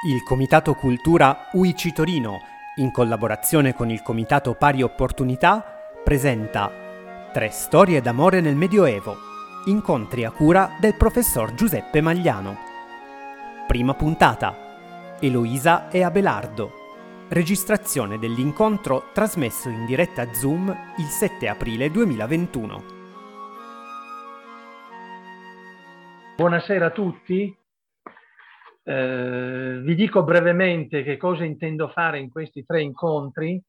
Il Comitato Cultura UICI Torino, in collaborazione con il Comitato Pari Opportunità, presenta Tre storie d'amore nel Medioevo, incontri a cura del professor Giuseppe Magliano. Prima puntata. Eloisa e Abelardo. Registrazione dell'incontro trasmesso in diretta Zoom il 7 aprile 2021. Buonasera a tutti. Eh, vi dico brevemente che cosa intendo fare in questi tre incontri,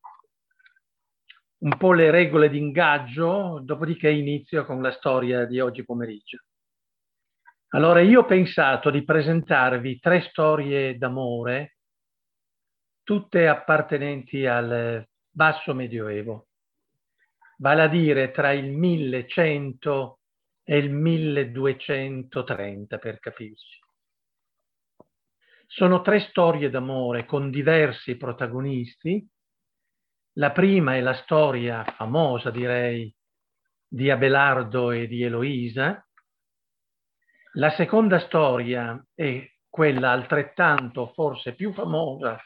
un po' le regole di ingaggio, dopodiché inizio con la storia di oggi pomeriggio. Allora, io ho pensato di presentarvi tre storie d'amore, tutte appartenenti al basso medioevo, vale a dire tra il 1100 e il 1230 per capirci. Sono tre storie d'amore con diversi protagonisti. La prima è la storia famosa, direi, di Abelardo e di Eloisa. La seconda storia è quella altrettanto, forse più famosa,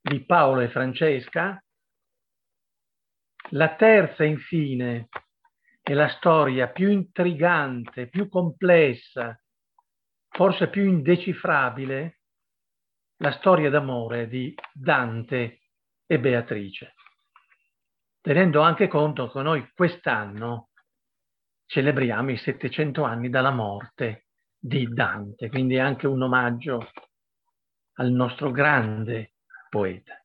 di Paolo e Francesca. La terza, infine, è la storia più intrigante, più complessa, forse più indecifrabile la storia d'amore di Dante e Beatrice, tenendo anche conto che noi quest'anno celebriamo i 700 anni dalla morte di Dante, quindi anche un omaggio al nostro grande poeta.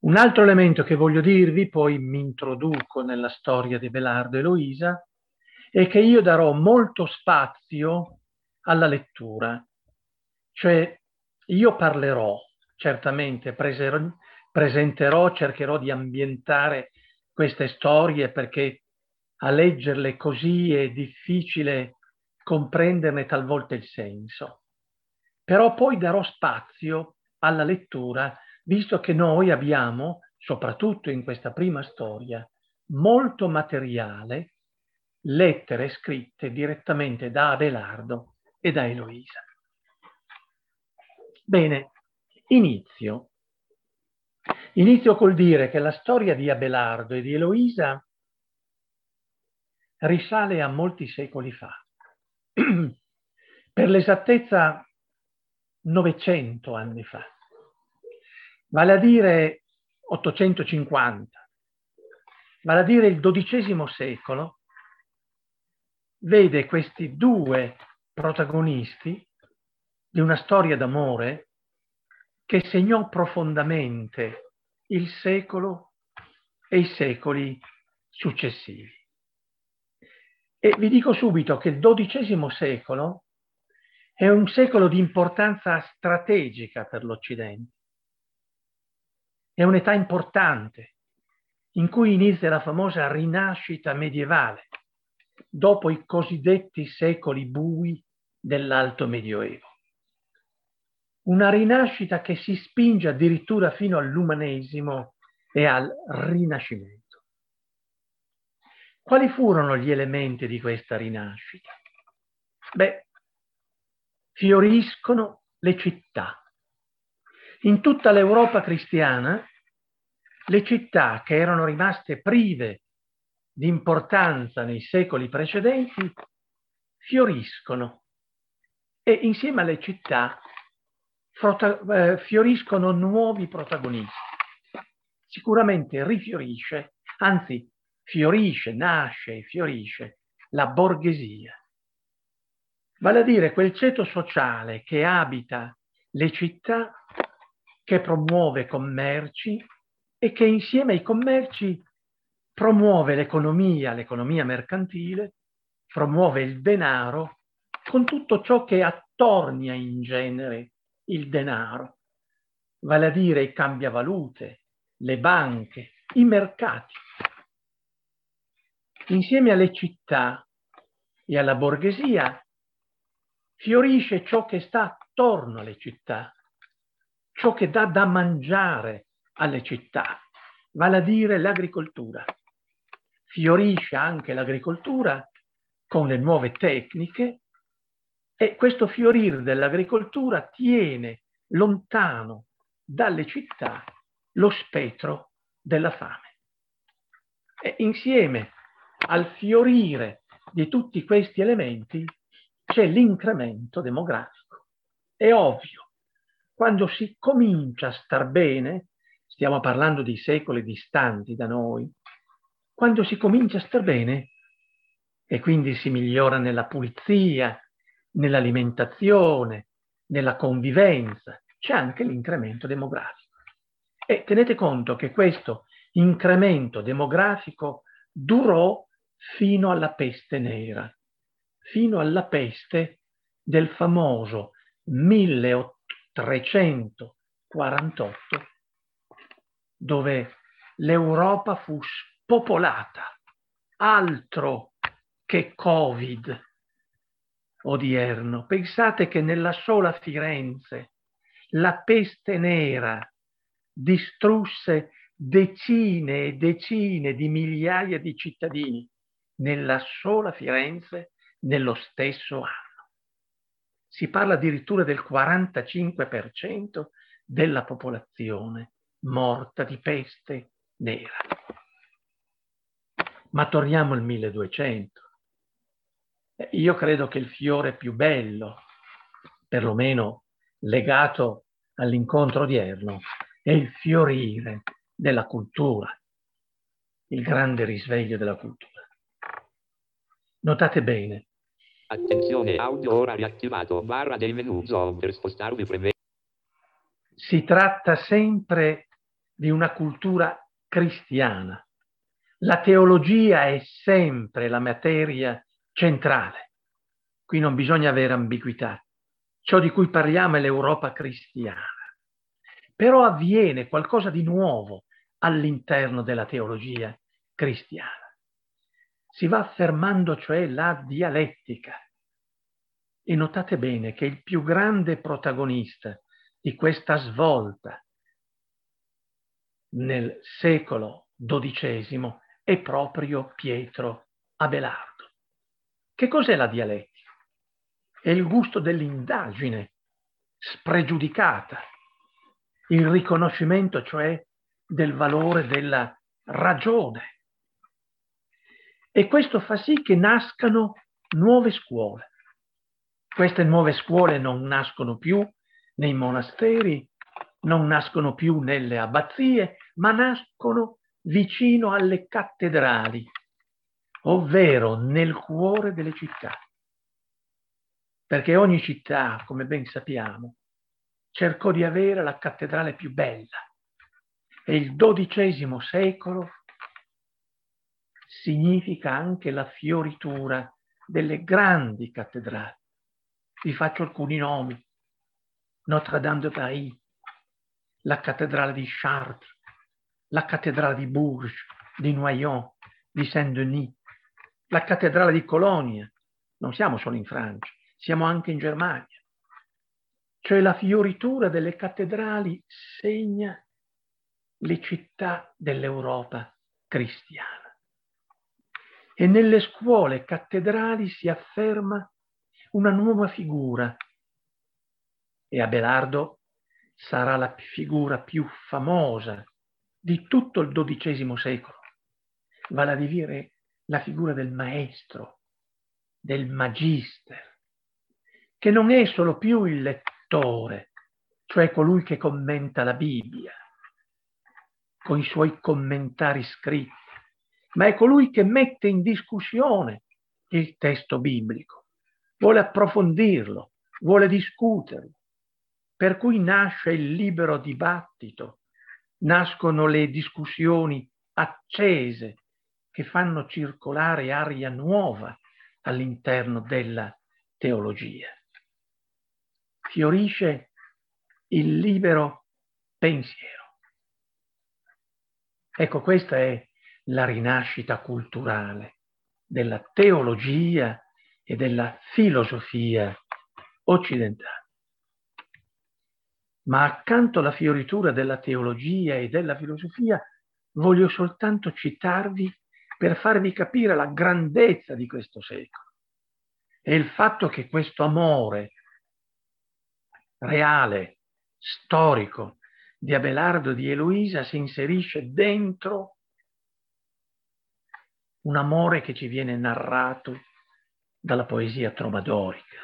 Un altro elemento che voglio dirvi, poi mi introduco nella storia di Belardo e Luisa, è che io darò molto spazio alla lettura cioè io parlerò, certamente preserò, presenterò, cercherò di ambientare queste storie perché a leggerle così è difficile comprenderne talvolta il senso. Però poi darò spazio alla lettura, visto che noi abbiamo, soprattutto in questa prima storia, molto materiale, lettere scritte direttamente da Abelardo e da Eloisa. Bene, inizio. Inizio col dire che la storia di Abelardo e di Eloisa risale a molti secoli fa. per l'esattezza 900 anni fa, vale a dire 850, vale a dire il XII secolo, vede questi due protagonisti di una storia d'amore che segnò profondamente il secolo e i secoli successivi. E vi dico subito che il XII secolo è un secolo di importanza strategica per l'Occidente. È un'età importante in cui inizia la famosa rinascita medievale, dopo i cosiddetti secoli bui dell'Alto Medioevo una rinascita che si spinge addirittura fino all'umanesimo e al rinascimento. Quali furono gli elementi di questa rinascita? Beh, fioriscono le città. In tutta l'Europa cristiana, le città che erano rimaste prive di importanza nei secoli precedenti fioriscono e insieme alle città frota- eh, fioriscono nuovi protagonisti. Sicuramente rifiorisce, anzi fiorisce, nasce e fiorisce la borghesia. Vale a dire quel ceto sociale che abita le città, che promuove commerci e che insieme ai commerci promuove l'economia, l'economia mercantile, promuove il denaro con tutto ciò che attornia in genere il denaro, vale a dire i cambiavalute, le banche, i mercati. Insieme alle città e alla borghesia fiorisce ciò che sta attorno alle città, ciò che dà da mangiare alle città, vale a dire l'agricoltura. Fiorisce anche l'agricoltura con le nuove tecniche E questo fiorire dell'agricoltura tiene lontano dalle città lo spettro della fame. E insieme al fiorire di tutti questi elementi c'è l'incremento demografico. È ovvio, quando si comincia a star bene, stiamo parlando di secoli distanti da noi, quando si comincia a star bene e quindi si migliora nella pulizia, nell'alimentazione, nella convivenza, c'è anche l'incremento demografico. E tenete conto che questo incremento demografico durò fino alla peste nera, fino alla peste del famoso 1348, dove l'Europa fu spopolata, altro che Covid odierno. Pensate che nella sola Firenze la peste nera distrusse decine e decine di migliaia di cittadini nella sola Firenze nello stesso anno. Si parla addirittura del 45% della popolazione morta di peste nera. Ma torniamo al 1200. Io credo che il fiore più bello, perlomeno legato all'incontro odierno, è il fiorire della cultura, il grande risveglio della cultura. Notate bene. Attenzione, audio ora riattivato, barra del menu zoom per spostarvi preme. Si tratta sempre di una cultura cristiana. La teologia è sempre la materia centrale. Qui non bisogna avere ambiguità. Ciò di cui parliamo è l'Europa cristiana. Però avviene qualcosa di nuovo all'interno della teologia cristiana si va affermando cioè la dialettica. E notate bene che il più grande protagonista di questa svolta nel secolo XII è proprio Pietro Abelardo. Che cos'è la dialettica? È il gusto dell'indagine spregiudicata, il riconoscimento cioè del valore della ragione e questo fa sì che nascano nuove scuole. Queste nuove scuole non nascono più nei monasteri, non nascono più nelle abbazie, ma nascono vicino alle cattedrali, ovvero nel cuore delle città. Perché ogni città, come ben sappiamo, cercò di avere la cattedrale più bella. E il XII secolo significa anche la fioritura delle grandi cattedrali. Vi faccio alcuni nomi. Notre-Dame de Paris, la cattedrale di Chartres, la cattedrale di Bourges, di Noyon, di Saint-Denis, la cattedrale di Colonia. Non siamo solo in Francia, siamo anche in Germania. Cioè la fioritura delle cattedrali segna le città dell'Europa cristiana e nelle scuole cattedrali si afferma una nuova figura e Abelardo sarà la figura più famosa di tutto il XII secolo, vale a dire la figura del maestro, del magister, che non è solo più il lettore, cioè colui che commenta la Bibbia, con i suoi commentari scritti, ma è colui che mette in discussione il testo biblico, vuole approfondirlo, vuole discuterlo, per cui nasce il libero dibattito, nascono le discussioni accese che fanno circolare aria nuova all'interno della teologia. Fiorisce il libero pensiero. Ecco, questa è la rinascita culturale della teologia e della filosofia occidentale. Ma accanto alla fioritura della teologia e della filosofia voglio soltanto citarvi per farvi capire la grandezza di questo secolo è il fatto che questo amore reale, storico di Abelardo e di Eloisa si inserisce dentro un amore che ci viene narrato dalla poesia trovadorica.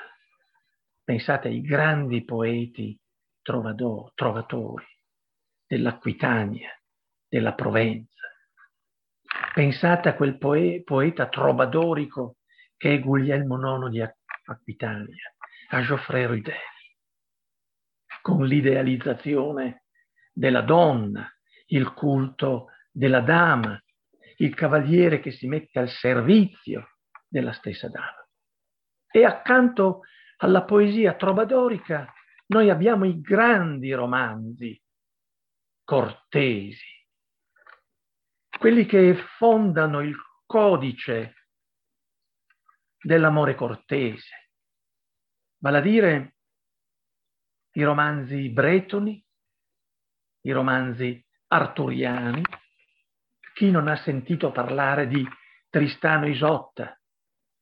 Pensate ai grandi poeti trovador, trovatori dell'Aquitania, della Provenza. Pensate a quel poe, poeta trovadorico che è Guglielmo IX di Aquitania, a Geoffrey Rudel, con l'idealizzazione della donna, il culto della dama, il cavaliere che si mette al servizio della stessa dama. E accanto alla poesia trovadorica noi abbiamo i grandi romanzi cortesi, quelli che fondano il codice dell'amore cortese, vale a dire i romanzi bretoni, i romanzi arturiani, chi non ha sentito parlare di Tristano Isotta,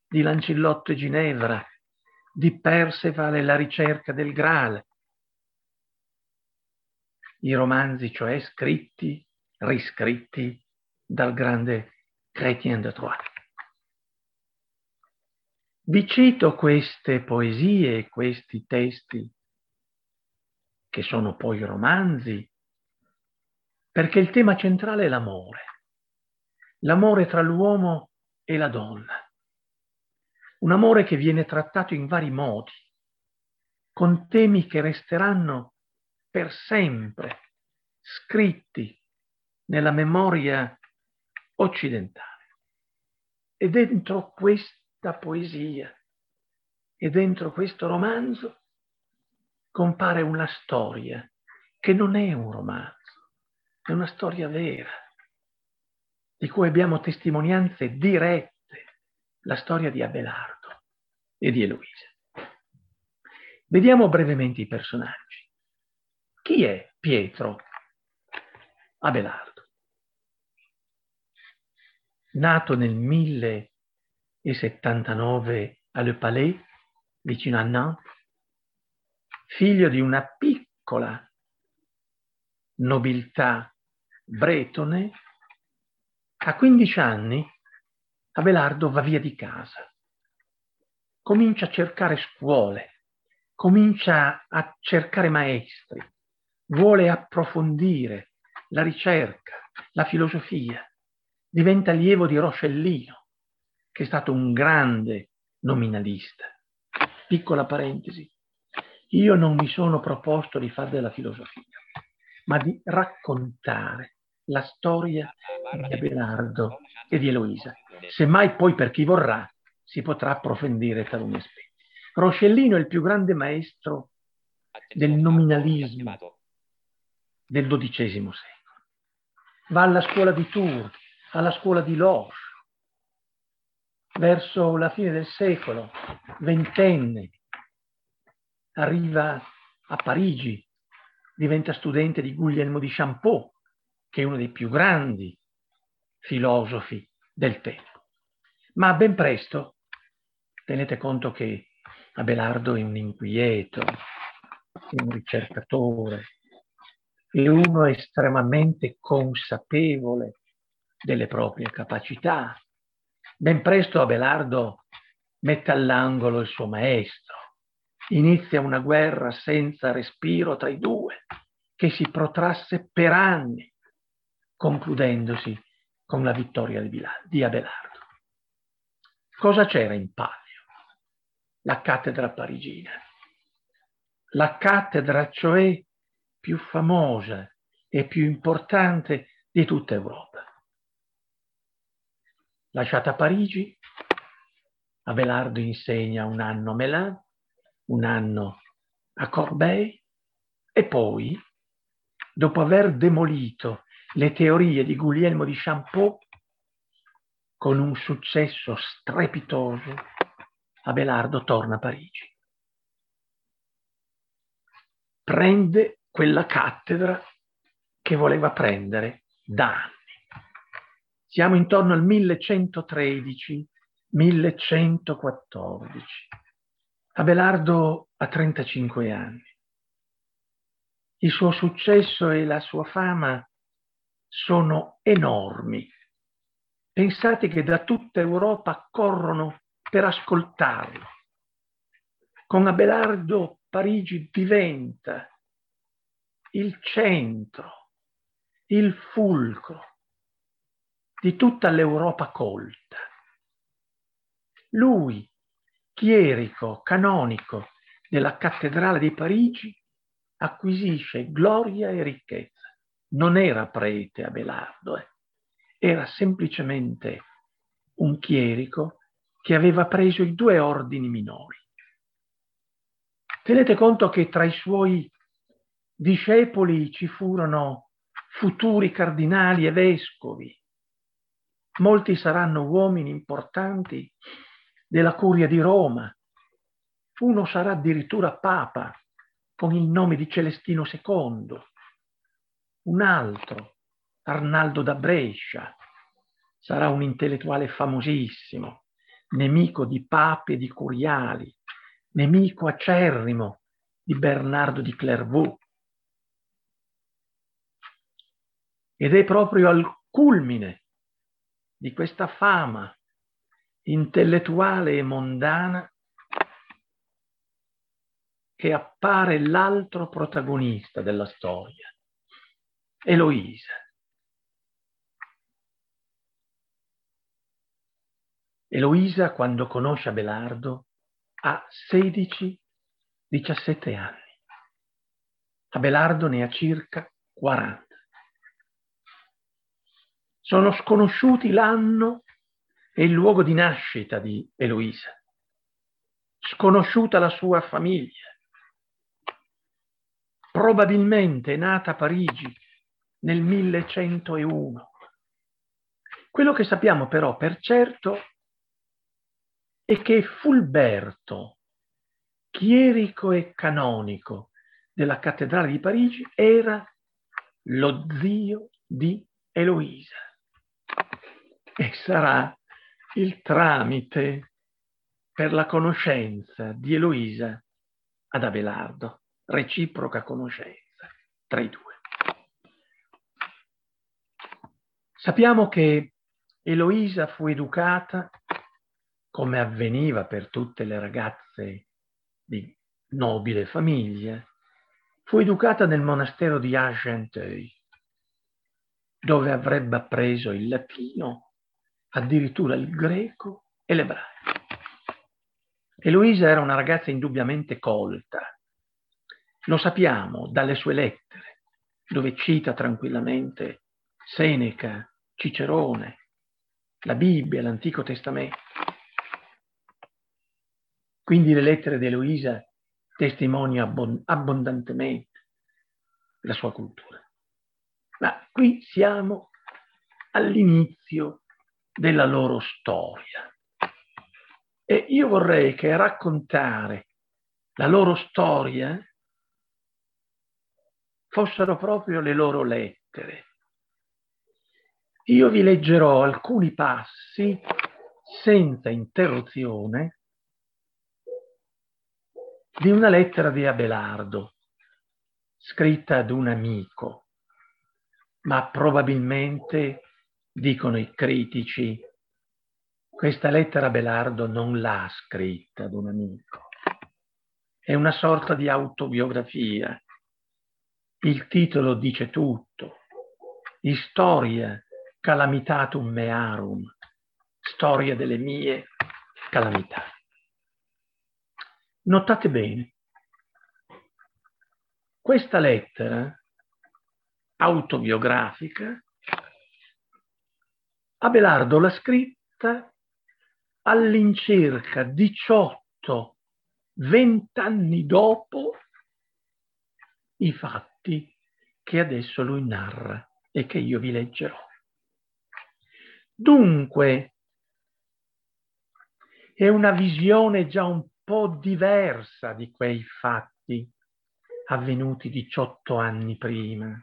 di Lancillotto e Ginevra, di Perceval e la ricerca del Graal. I romanzi, cioè scritti, riscritti dal grande Chrétien de Troyes. Vi cito queste poesie, questi testi, che sono poi romanzi, perché il tema centrale è l'amore, l'amore tra l'uomo e la donna un amore che viene trattato in vari modi, con temi che resteranno per sempre scritti nella memoria occidentale. E dentro questa poesia e dentro questo romanzo compare una storia che non è un romanzo, è una storia vera, di cui abbiamo testimonianze dirette la storia di Abelardo e di Eloisa. Vediamo brevemente i personaggi. Chi è Pietro Abelardo? Nato nel 1079 a Le Palais, vicino a Nantes, figlio di una piccola nobiltà bretone, a 15 anni Abelardo va via di casa, comincia a cercare scuole, comincia a cercare maestri, vuole approfondire la ricerca, la filosofia, diventa allievo di Roscellino, che è stato un grande nominalista. Piccola parentesi, io non mi sono proposto di fare della filosofia, ma di raccontare la storia di Abelardo e di Eloisa. Semmai poi per chi vorrà si potrà approfondire taluni aspetti. Roscellino è il più grande maestro del nominalismo del XII secolo. Va alla scuola di Tours, alla scuola di Loche. Verso la fine del secolo, ventenne, arriva a Parigi, diventa studente di Guglielmo di Champeau, che è uno dei più grandi filosofi del tempo. Ma ben presto, tenete conto che Abelardo è un inquieto, è un ricercatore, è uno estremamente consapevole delle proprie capacità. Ben presto Abelardo mette all'angolo il suo maestro, inizia una guerra senza respiro tra i due, che si protrasse per anni concludendosi con la vittoria di Abelardo. Cosa c'era in palio? La cattedra parigina. La cattedra, cioè, più famosa e più importante di tutta Europa. Lasciata Parigi, Abelardo insegna un anno a Melan, un anno a Corbeil e poi, dopo aver demolito le teorie di Guglielmo di Champeau con un successo strepitoso, Abelardo torna a Parigi. Prende quella cattedra che voleva prendere da anni. Siamo intorno al 1113 1114. Abelardo ha 35 anni. Il suo successo e la sua fama sono enormi. Pensate che da tutta Europa corrono per ascoltarlo. Con Abelardo Parigi diventa il centro, il fulcro di tutta l'Europa colta. Lui, chierico, canonico della cattedrale di Parigi, acquisisce gloria e ricchezza. Non era prete Abelardo, eh. era semplicemente un chierico che aveva preso i due ordini minori. Tenete conto che tra i suoi discepoli ci furono futuri cardinali e vescovi. Molti saranno uomini importanti della curia di Roma. Uno sarà addirittura papa con il nome di Celestino II. Un altro, Arnaldo da Brescia, sarà un intellettuale famosissimo, nemico di papi e di curiali, nemico acerrimo di Bernardo di Clairvaux. Ed è proprio al culmine di questa fama intellettuale e mondana che appare l'altro protagonista della storia, Eloisa. Eloisa, quando conosce Abelardo, ha 16-17 anni. Abelardo ne ha circa 40. Sono sconosciuti l'anno e il luogo di nascita di Eloisa. Sconosciuta la sua famiglia. Probabilmente nata a Parigi nel 1101. Quello che sappiamo però per certo è che Fulberto, chierico e canonico della cattedrale di Parigi, era lo zio di Eloisa e sarà il tramite per la conoscenza di Eloisa ad Abelardo, reciproca conoscenza tra i due. Sappiamo che Eloisa fu educata, come avveniva per tutte le ragazze di nobile famiglia, fu educata nel monastero di Argenteuil, dove avrebbe appreso il latino addirittura il greco e l'ebraico. Eloisa era una ragazza indubbiamente colta. Lo sappiamo dalle sue lettere, dove cita tranquillamente Seneca, Cicerone, la Bibbia, l'Antico Testamento. Quindi le lettere di Eloisa testimoniano abbondantemente la sua cultura. Ma qui siamo all'inizio della loro storia. E io vorrei che raccontare la loro storia fossero proprio le loro lettere. Io vi leggerò alcuni passi senza interruzione di una lettera di Abelardo, scritta ad un amico, ma probabilmente dicono i critici, questa lettera Belardo non l'ha scritta ad un amico. È una sorta di autobiografia. Il titolo dice tutto. Historia calamitatum mearum. Storia delle mie calamità. Notate bene, questa lettera autobiografica Abelardo l'ha scritta all'incirca 18, 20 anni dopo i fatti che adesso lui narra e che io vi leggerò. Dunque, è una visione già un po' diversa di quei fatti avvenuti 18 anni prima.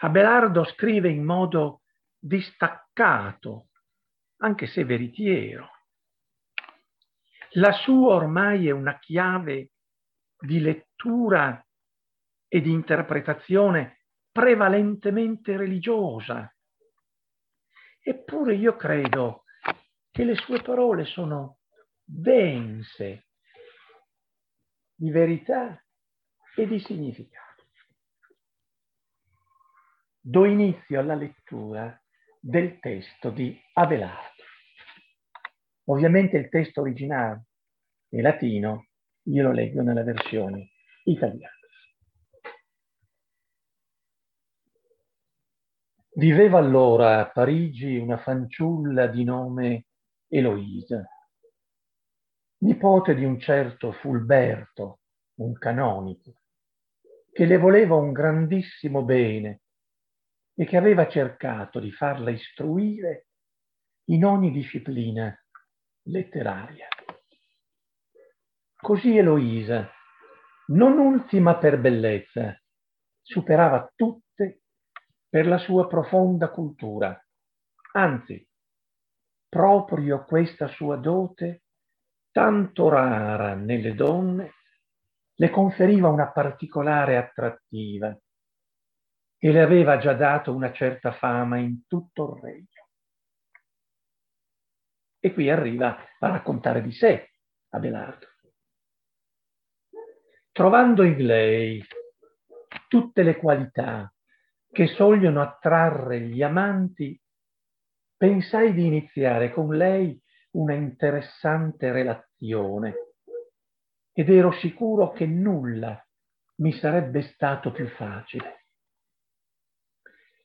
Abelardo scrive in modo distaccato anche se veritiero. La sua ormai è una chiave di lettura e di interpretazione prevalentemente religiosa. Eppure io credo che le sue parole sono dense di verità e di significato. Do inizio alla lettura del testo di Abelardo. Ovviamente il testo originale è latino, io lo leggo nella versione italiana. Viveva allora a Parigi una fanciulla di nome Eloisa, nipote di un certo Fulberto, un canonico, che le voleva un grandissimo bene e che aveva cercato di farla istruire in ogni disciplina letteraria. Così Eloisa, non ultima per bellezza, superava tutte per la sua profonda cultura. Anzi, proprio questa sua dote, tanto rara nelle donne, le conferiva una particolare attrattiva e le aveva già dato una certa fama in tutto il regno. E qui arriva a raccontare di sé Abelardo. Trovando in lei tutte le qualità che sogliono attrarre gli amanti, pensai di iniziare con lei una interessante relazione ed ero sicuro che nulla mi sarebbe stato più facile.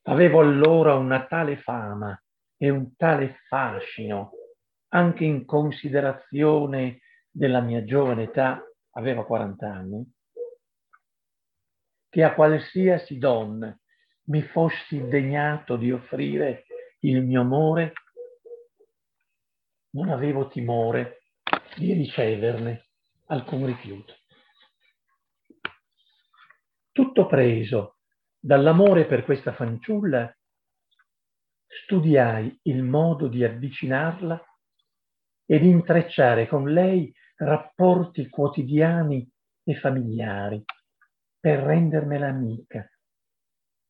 Avevo allora una tale fama e un tale fascino, anche in considerazione della mia giovane età, aveva 40 anni, che a qualsiasi donna mi fossi degnato di offrire il mio amore, non avevo timore di riceverne alcun rifiuto. Tutto preso Dall'amore per questa fanciulla studiai il modo di avvicinarla e di intrecciare con lei rapporti quotidiani e familiari per rendermela amica,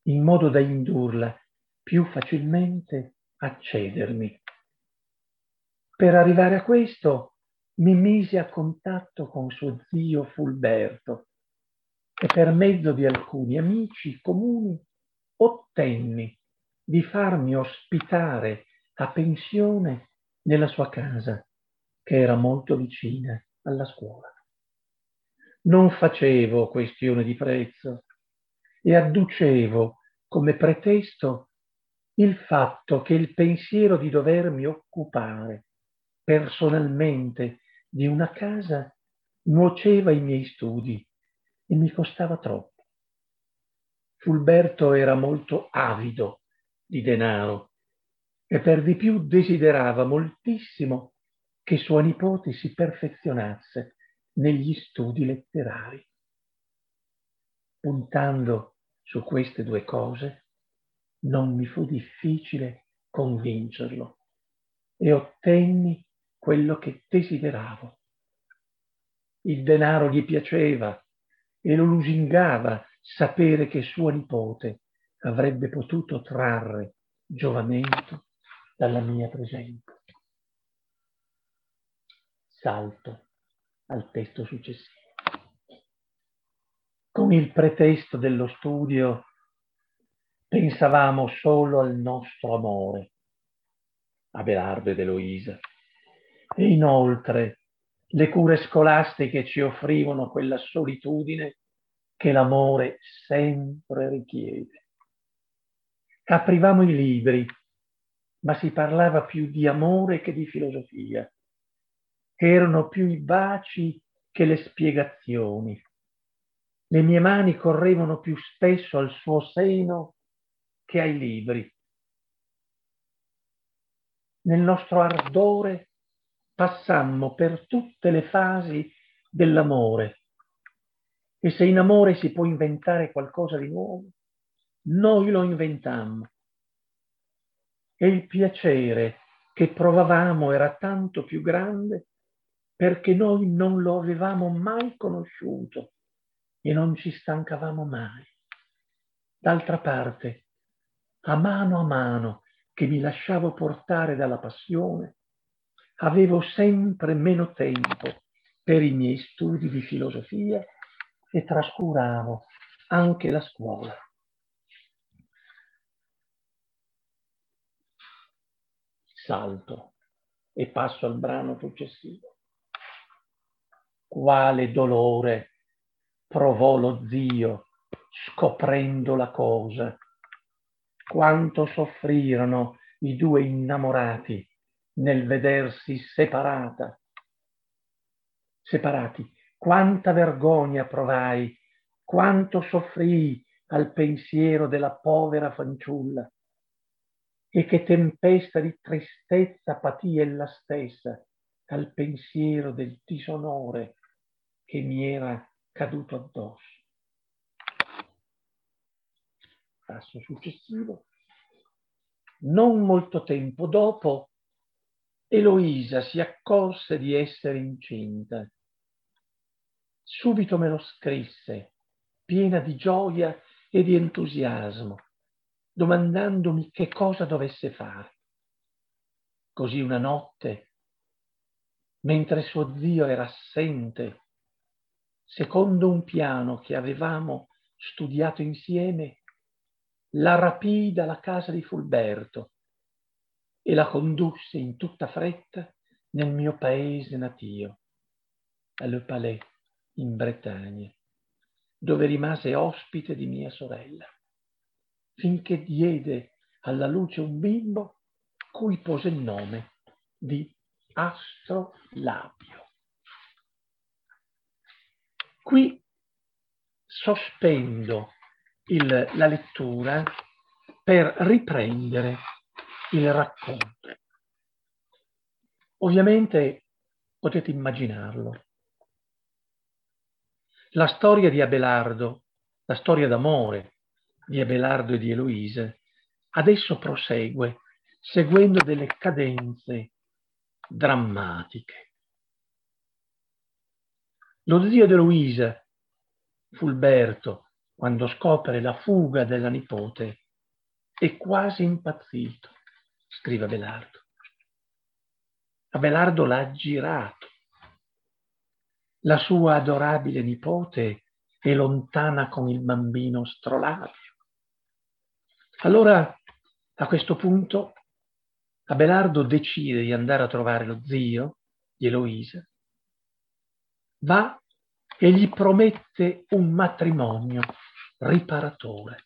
in modo da indurla più facilmente a cedermi. Per arrivare a questo mi misi a contatto con suo zio Fulberto, e per mezzo di alcuni amici comuni ottenni di farmi ospitare a pensione nella sua casa, che era molto vicina alla scuola. Non facevo questione di prezzo e adducevo come pretesto il fatto che il pensiero di dovermi occupare personalmente di una casa nuoceva i miei studi e mi costava troppo. Fulberto era molto avido di denaro e per di più desiderava moltissimo che sua nipote si perfezionasse negli studi letterari. Puntando su queste due cose, non mi fu difficile convincerlo e ottenni quello che desideravo. Il denaro gli piaceva e lo lusingava sapere che sua nipote avrebbe potuto trarre giovamento dalla mia presenza. Salto al testo successivo. Con il pretesto dello studio pensavamo solo al nostro amore, Abelardo ed Eloisa, e inoltre le cure scolastiche ci offrivano quella solitudine che l'amore sempre richiede. Aprivamo i libri, ma si parlava più di amore che di filosofia. Erano più i baci che le spiegazioni. Le mie mani correvano più spesso al suo seno che ai libri. Nel nostro ardore passammo per tutte le fasi dell'amore. E se in amore si può inventare qualcosa di nuovo, noi lo inventammo. E il piacere che provavamo era tanto più grande perché noi non lo avevamo mai conosciuto e non ci stancavamo mai. D'altra parte, a mano a mano che mi lasciavo portare dalla passione, avevo sempre meno tempo per i miei studi di filosofia e trascuravo anche la scuola. Salto e passo al brano successivo. Quale dolore provò lo zio scoprendo la cosa. Quanto soffrirono i due innamorati nel vedersi separata. Separati, quanta vergogna provai, quanto soffrii al pensiero della povera fanciulla e che tempesta di tristezza patì ella stessa al pensiero del disonore che mi era caduto addosso. Passo successivo. Non molto tempo dopo, Eloisa si accorse di essere incinta. Subito me lo scrisse, piena di gioia e di entusiasmo, domandandomi che cosa dovesse fare. Così una notte, mentre suo zio era assente, secondo un piano che avevamo studiato insieme, la rapì dalla casa di Fulberto e la condusse in tutta fretta nel mio paese natio, a Le Palais, in Bretagna, dove rimase ospite di mia sorella, finché diede alla luce un bimbo cui pose il nome di Astrolabio. Qui sospendo il, la lettura per riprendere il racconto. Ovviamente potete immaginarlo. La storia di Abelardo, la storia d'amore di Abelardo e di Eloise, adesso prosegue seguendo delle cadenze drammatiche. Lo zio di Eloisa, Fulberto, quando scopre la fuga della nipote, è quasi impazzito, scrive Abelardo. Abelardo l'ha girato. La sua adorabile nipote è lontana con il bambino strolabio. Allora, a questo punto, Abelardo decide di andare a trovare lo zio di Eloisa, va e gli promette un matrimonio riparatore.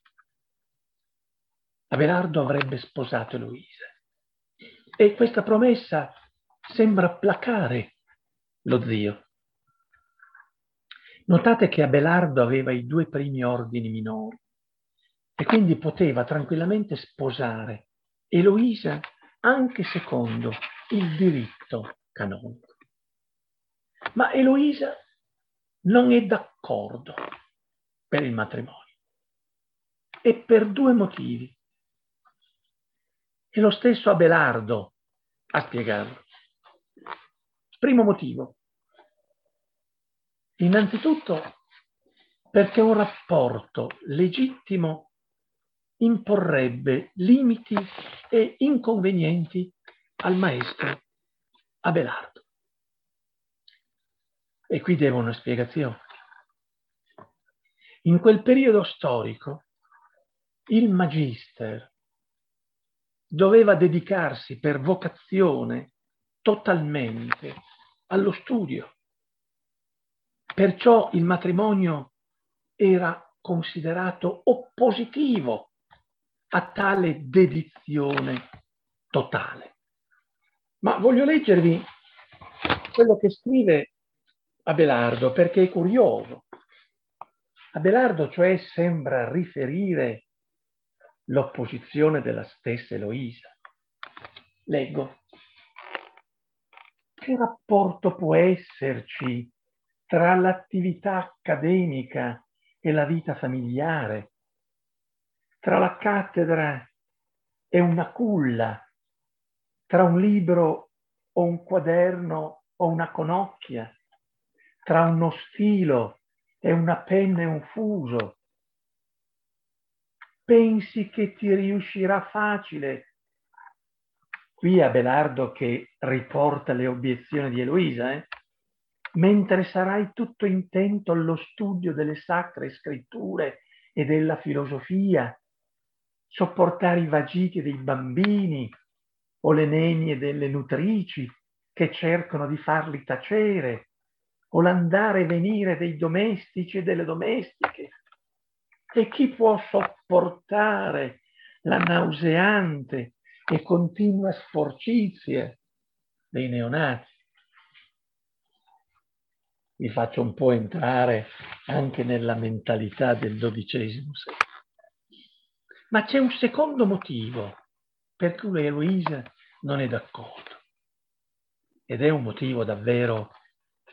Abelardo avrebbe sposato Eloisa e questa promessa sembra placare lo zio. Notate che Abelardo aveva i due primi ordini minori e quindi poteva tranquillamente sposare Eloisa anche secondo il diritto canonico. Ma Eloisa non è d'accordo per il matrimonio e per due motivi. E lo stesso Abelardo a spiegarlo. Primo motivo. Innanzitutto perché un rapporto legittimo imporrebbe limiti e inconvenienti al maestro Abelardo. E qui devo una spiegazione. In quel periodo storico il magister doveva dedicarsi per vocazione totalmente allo studio. Perciò il matrimonio era considerato oppositivo a tale dedizione totale. Ma voglio leggervi quello che scrive Abelardo perché è curioso. Abelardo cioè sembra riferire l'opposizione della stessa Eloisa. Leggo. Che rapporto può esserci tra l'attività accademica e la vita familiare, tra la cattedra e una culla, tra un libro o un quaderno o una conocchia, tra uno stilo e una penna e un fuso. Pensi che ti riuscirà facile? Qui Abelardo che riporta le obiezioni di Eloisa, eh? mentre sarai tutto intento allo studio delle sacre scritture e della filosofia, sopportare i vagiti dei bambini o le nenie delle nutrici che cercano di farli tacere, o l'andare e venire dei domestici e delle domestiche. E chi può sopportare la nauseante e continua sporcizia dei neonati? Vi faccio un po' entrare anche nella mentalità del XII secolo. Ma c'è un secondo motivo per cui Eloisa non è d'accordo. Ed è un motivo davvero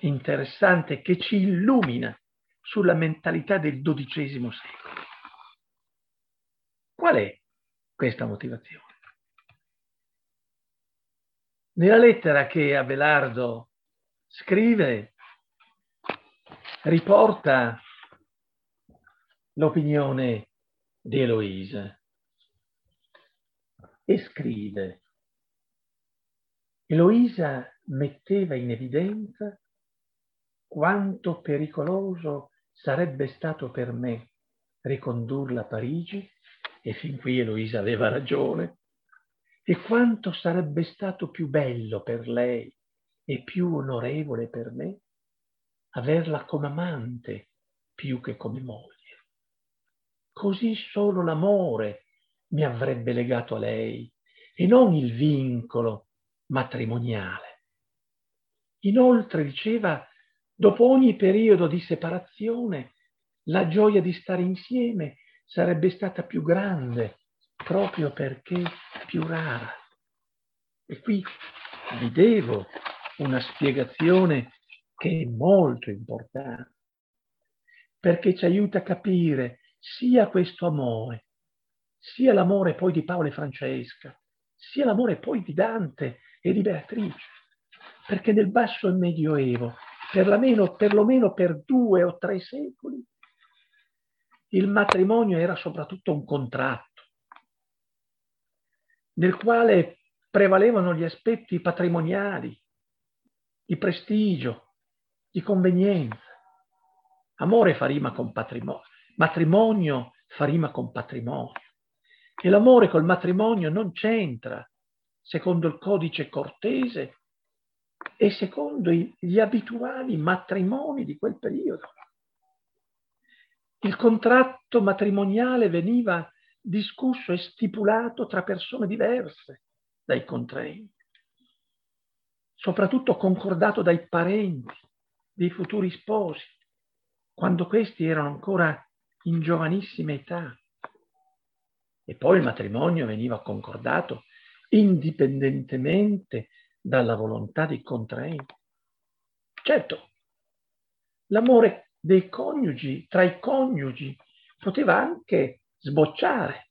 interessante che ci illumina sulla mentalità del XII secolo. Qual è questa motivazione? Nella lettera che Abelardo scrive riporta l'opinione di Eloise e scrive Eloisa metteva in evidenza quanto pericoloso sarebbe stato per me ricondurla a Parigi, e fin qui Eloisa aveva ragione, e quanto sarebbe stato più bello per lei e più onorevole per me averla come amante più che come moglie così solo l'amore mi avrebbe legato a lei e non il vincolo matrimoniale. Inoltre, diceva, dopo ogni periodo di separazione, la gioia di stare insieme sarebbe stata più grande proprio perché più rara. E qui vi devo una spiegazione che è molto importante, perché ci aiuta a capire sia questo amore, sia l'amore poi di Paolo e Francesca, sia l'amore poi di Dante e di Beatrice, perché nel basso e medioevo, perlomeno, perlomeno per due o tre secoli, il matrimonio era soprattutto un contratto, nel quale prevalevano gli aspetti patrimoniali, di prestigio, di convenienza. Amore fa rima con patrimonio, matrimonio fa rima con patrimonio. E l'amore col matrimonio non c'entra, secondo il codice cortese e secondo gli abituali matrimoni di quel periodo. Il contratto matrimoniale veniva discusso e stipulato tra persone diverse dai contraenti, soprattutto concordato dai parenti dei futuri sposi, quando questi erano ancora in giovanissima età. E poi il matrimonio veniva concordato indipendentemente dalla volontà dei contraenti. Certo, l'amore dei coniugi, tra i coniugi, poteva anche sbocciare,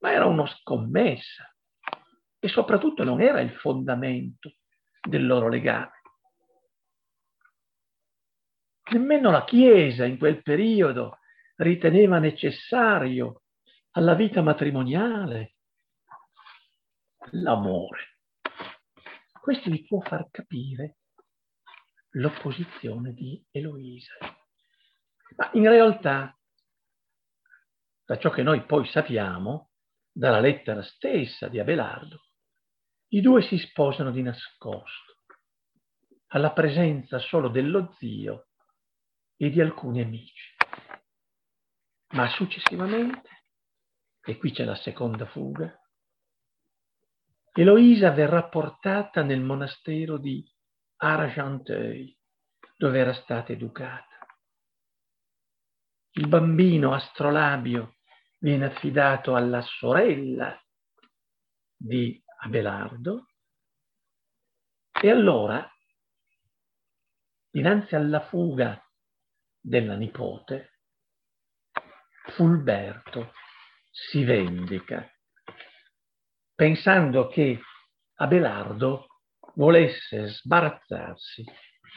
ma era una scommessa e soprattutto non era il fondamento del loro legame. Nemmeno la Chiesa in quel periodo riteneva necessario alla vita matrimoniale l'amore. Questo vi può far capire l'opposizione di Eloisa. Ma in realtà, da ciò che noi poi sappiamo, dalla lettera stessa di Abelardo, i due si sposano di nascosto, alla presenza solo dello zio e di alcuni amici. Ma successivamente, e qui c'è la seconda fuga, Eloisa verrà portata nel monastero di Argenteuil, dove era stata educata. Il bambino astrolabio viene affidato alla sorella di Abelardo e allora, dinanzi alla fuga della nipote, Fulberto si vendica, pensando che Abelardo volesse sbarazzarsi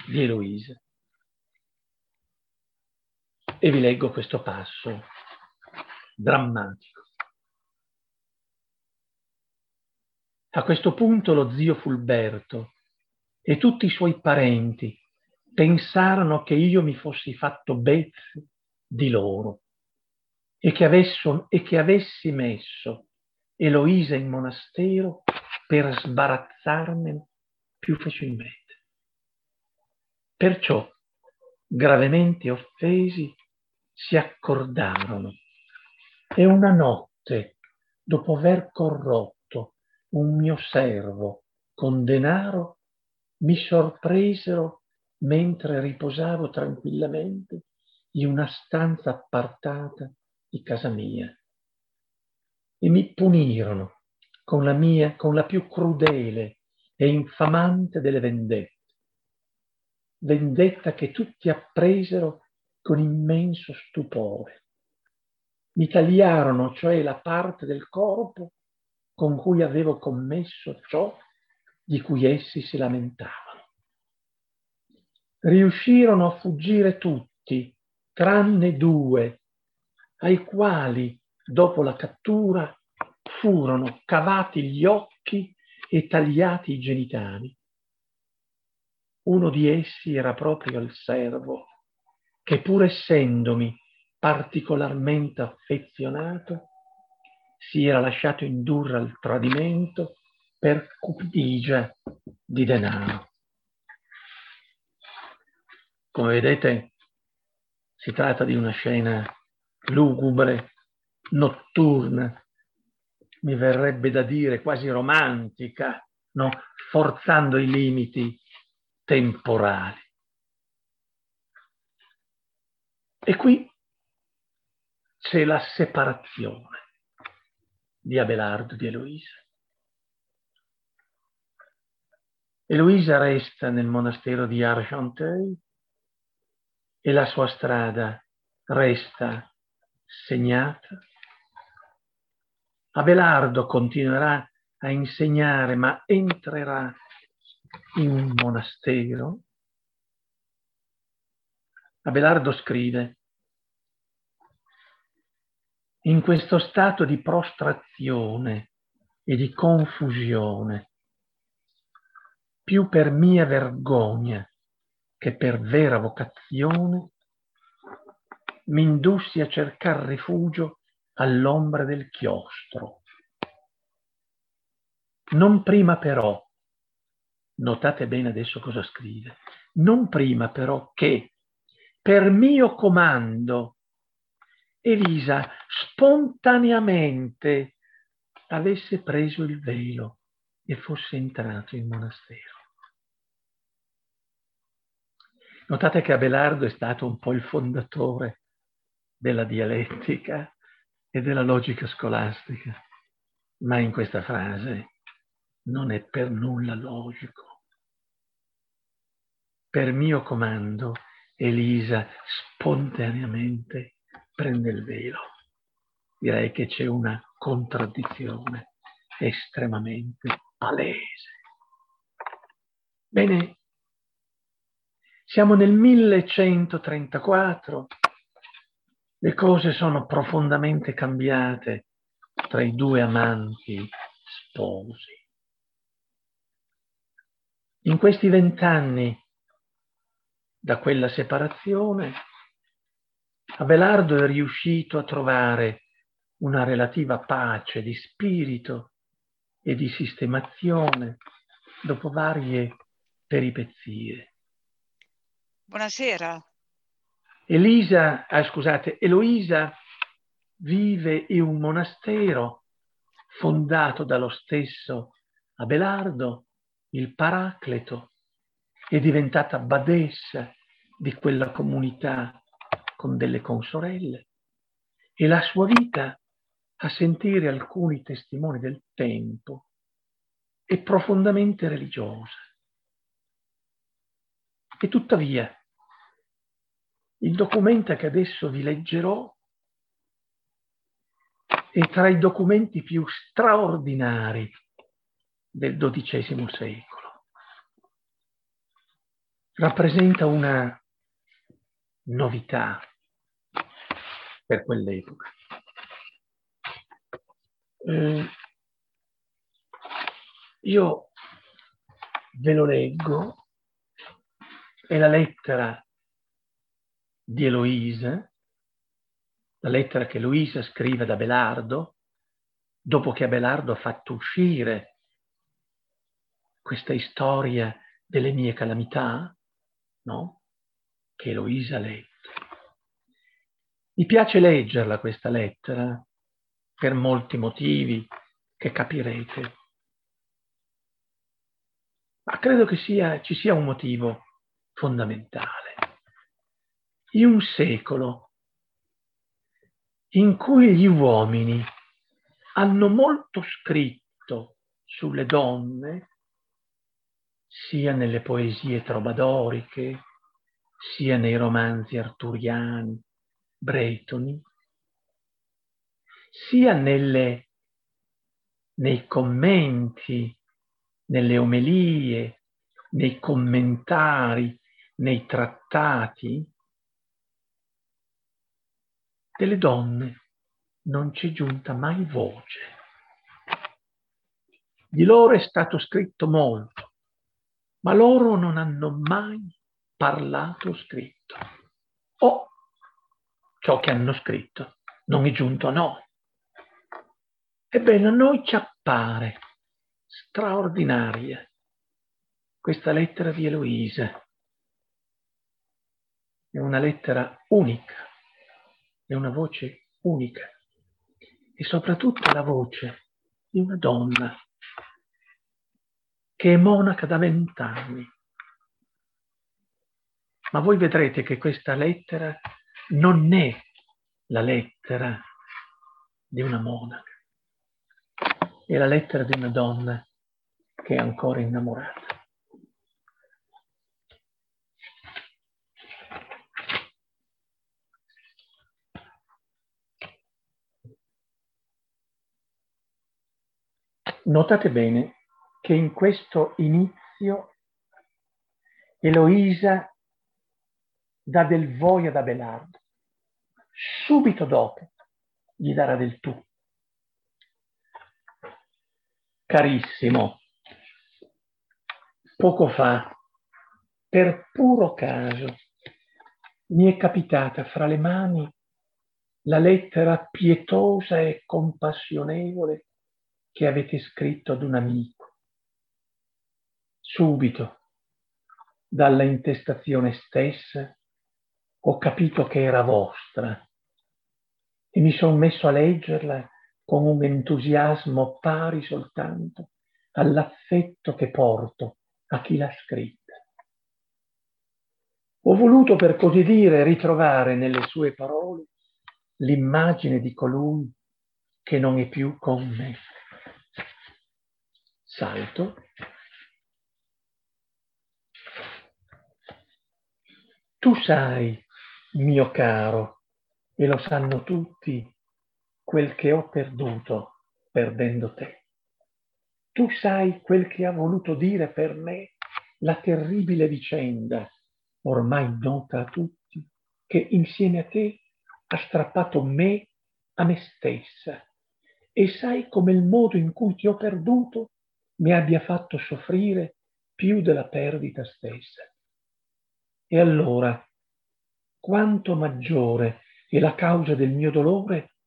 di Eloisa. E vi leggo questo passo drammatico. A questo punto lo zio Fulberto e tutti i suoi parenti pensarono che io mi fossi fatto bezze di loro e che, avesso, e che avessi messo Eloisa in monastero per sbarazzarmene più facilmente. Perciò, gravemente offesi, si accordarono e una notte, dopo aver corrotto un mio servo con denaro, mi sorpresero mentre riposavo tranquillamente in una stanza appartata di casa mia e mi punirono con la mia, con la più crudele e infamante delle vendette. Vendetta che tutti appresero con immenso stupore. Mi tagliarono, cioè, la parte del corpo con cui avevo commesso ciò di cui essi si lamentavano. Riuscirono a fuggire tutti, tranne due, ai quali, dopo la cattura, furono cavati gli occhi e tagliati i genitali. Uno di essi era proprio il servo, che pur essendomi particolarmente affezionato, si era lasciato indurre al tradimento per cupidigia di denaro. Come vedete, si tratta di una scena lugubre, notturna, mi verrebbe da dire quasi romantica, no? forzando i limiti temporali. E qui c'è la separazione di Abelardo di Eloisa. Eloisa resta nel monastero di Argenteuil e la sua strada resta segnata Abelardo continuerà a insegnare, ma entrerà in un monastero. Abelardo scrive, in questo stato di prostrazione e di confusione, più per mia vergogna che per vera vocazione, mi indussi a cercare rifugio all'ombra del chiostro. Non prima però, notate bene adesso cosa scrive, non prima però che per mio comando Elisa spontaneamente avesse preso il velo e fosse entrato in monastero. Notate che Abelardo è stato un po' il fondatore della dialettica e della logica scolastica, ma in questa frase non è per nulla logico. Per mio comando Elisa spontaneamente prende il velo. Direi che c'è una contraddizione estremamente palese. Bene, siamo nel 1134 le cose sono profondamente cambiate tra i due amanti sposi. In questi vent'anni da quella separazione, Abelardo è riuscito a trovare una relativa pace di spirito e di sistemazione dopo varie peripezie. Buonasera. Elisa, ah, scusate, Eloisa vive in un monastero fondato dallo stesso Abelardo, il Paracleto, è diventata badessa di quella comunità con delle consorelle e la sua vita, a sentire alcuni testimoni del tempo, è profondamente religiosa. E tuttavia, il documento che adesso vi leggerò è tra i documenti più straordinari del XII secolo. Rappresenta una novità per quell'epoca. Eh, io ve lo leggo, è la lettera di Eloise, la lettera che Luisa scrive ad Abelardo, dopo che Abelardo ha fatto uscire questa storia delle mie calamità, no? Che Eloisa ha letto. Mi piace leggerla questa lettera per molti motivi che capirete. Ma credo che sia, ci sia un motivo fondamentale. In un secolo in cui gli uomini hanno molto scritto sulle donne, sia nelle poesie trobadoriche, sia nei romanzi arturiani, bretoni, sia nelle, nei commenti, nelle omelie, nei commentari, nei trattati, delle donne non c'è giunta mai voce. Di loro è stato scritto molto, ma loro non hanno mai parlato o scritto. O ciò che hanno scritto non è giunto a noi. Ebbene, a noi ci appare straordinaria questa lettera di Eloise. È una lettera unica, è una voce unica e soprattutto la voce di una donna che è monaca da vent'anni. Ma voi vedrete che questa lettera non è la lettera di una monaca è la lettera di una donna che è ancora innamorata. Notate bene che in questo inizio Eloisa dà del voi ad Abelardo. Subito dopo gli darà del tu. Carissimo, poco fa, per puro caso, mi è capitata fra le mani la lettera pietosa e compassionevole che avete scritto ad un amico. Subito, dalla intestazione stessa, ho capito che era vostra e mi sono messo a leggerla con un entusiasmo pari soltanto all'affetto che porto a chi l'ha scritta. Ho voluto, per così dire, ritrovare nelle sue parole l'immagine di colui che non è più con me. Salto. Tu sai, mio caro, e lo sanno tutti, quel che ho perduto perdendo te. Tu sai quel che ha voluto dire per me la terribile vicenda, ormai nota a tutti, che insieme a te ha strappato me a me stessa. E sai come il modo in cui ti ho perduto mi abbia fatto soffrire più della perdita stessa. E allora, quanto maggiore è la causa del mio dolore,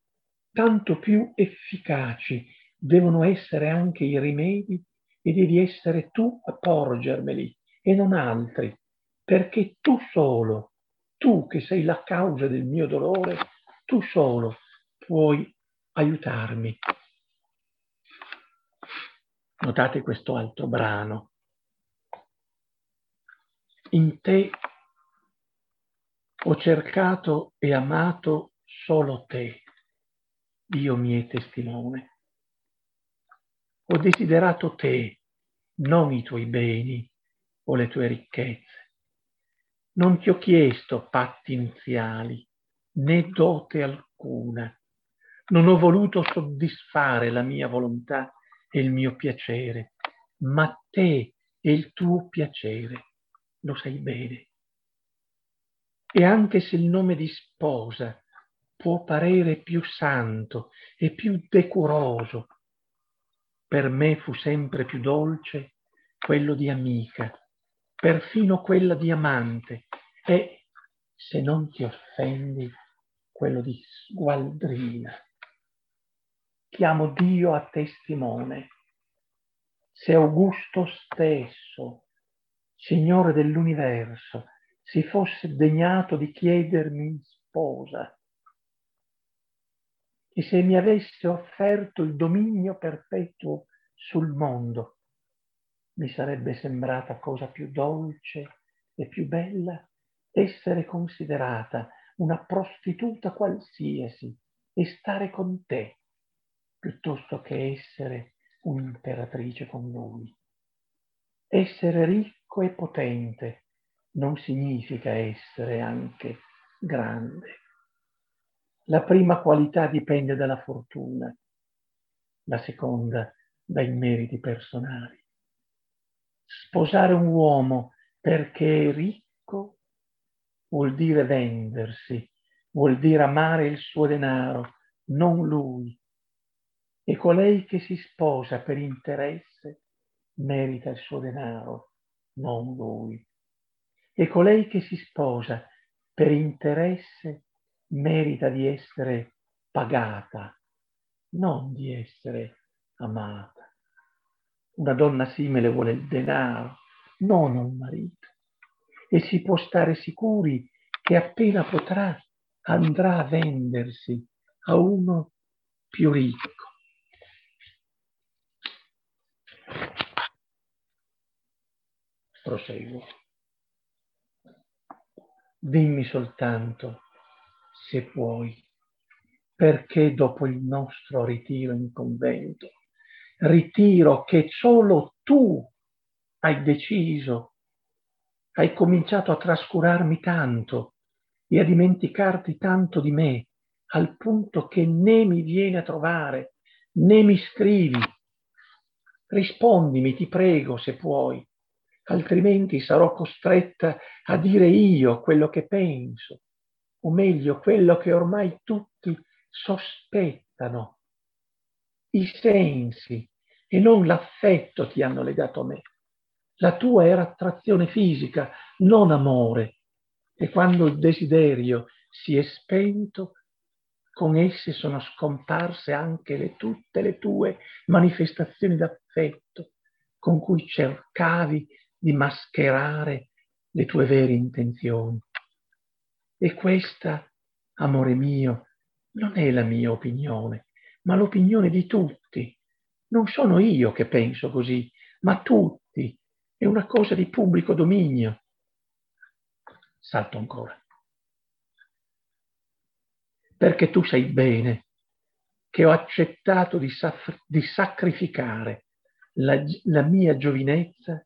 tanto più efficaci devono essere anche i rimedi e devi essere tu a porgermeli e non altri, perché tu solo, tu che sei la causa del mio dolore, tu solo puoi aiutarmi. Notate questo altro brano. In te ho cercato e amato solo te Dio mi è testimone. Ho desiderato te, non i tuoi beni o le tue ricchezze. Non ti ho chiesto patti iniziali, né dote alcuna. Non ho voluto soddisfare la mia volontà e il mio piacere, ma te e il tuo piacere lo sai bene. E anche se il nome di sposa può parere più santo e più decoroso, per me fu sempre più dolce quello di amica, perfino quella di amante e, se non ti offendi, quello di sgualdrina. Chiamo Dio a testimone. Se Augusto stesso, Signore dell'universo, si fosse degnato di chiedermi sposa, e se mi avesse offerto il dominio perpetuo sul mondo, mi sarebbe sembrata cosa più dolce e più bella essere considerata una prostituta qualsiasi e stare con te, piuttosto che essere un'imperatrice con lui. Essere ricco e potente non significa essere anche grande. La prima qualità dipende dalla fortuna, la seconda dai meriti personali. Sposare un uomo perché è ricco vuol dire vendersi, vuol dire amare il suo denaro, non lui. E colei che si sposa per interesse merita il suo denaro, non lui. E colei che si sposa per interesse merita di essere pagata, non di essere amata. Una donna simile vuole il denaro, non un marito. E si può stare sicuri che appena potrà andrà a vendersi a uno più ricco. Proseguo. Dimmi soltanto, se puoi, perché dopo il nostro ritiro in convento ritiro che solo tu hai deciso, hai cominciato a trascurarmi tanto e a dimenticarti tanto di me, al punto che né mi vieni a trovare, né mi scrivi. Rispondimi, ti prego, se puoi, altrimenti sarò costretta a dire io quello che penso, o meglio, quello che ormai tutti sospettano. I sensi e non l'affetto ti hanno legato a me. La tua era attrazione fisica, non amore. E quando il desiderio si è spento, con esse sono scomparse anche le, tutte le tue manifestazioni d'affetto con cui cercavi di mascherare le tue vere intenzioni. E questa, amore mio, non è la mia opinione, ma l'opinione di tutti, non sono io che penso così, ma tutti. È una cosa di pubblico dominio. Salto ancora. Perché tu sai bene che ho accettato di, sac- di sacrificare la, la mia giovinezza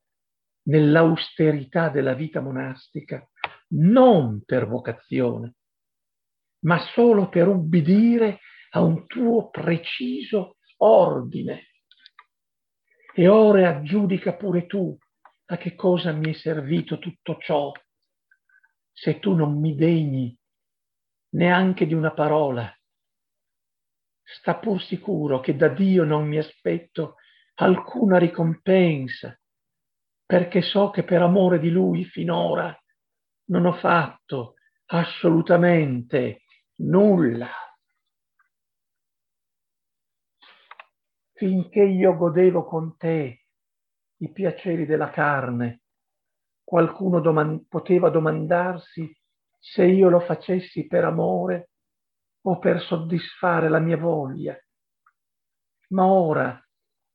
nell'austerità della vita monastica, non per vocazione, ma solo per ubbidire a un tuo preciso ordine. E ora aggiudica pure tu a che cosa mi è servito tutto ciò, se tu non mi degni neanche di una parola. Sta pur sicuro che da Dio non mi aspetto alcuna ricompensa, perché so che per amore di Lui finora non ho fatto assolutamente nulla. finché io godevo con te i piaceri della carne, qualcuno doman- poteva domandarsi se io lo facessi per amore o per soddisfare la mia voglia. Ma ora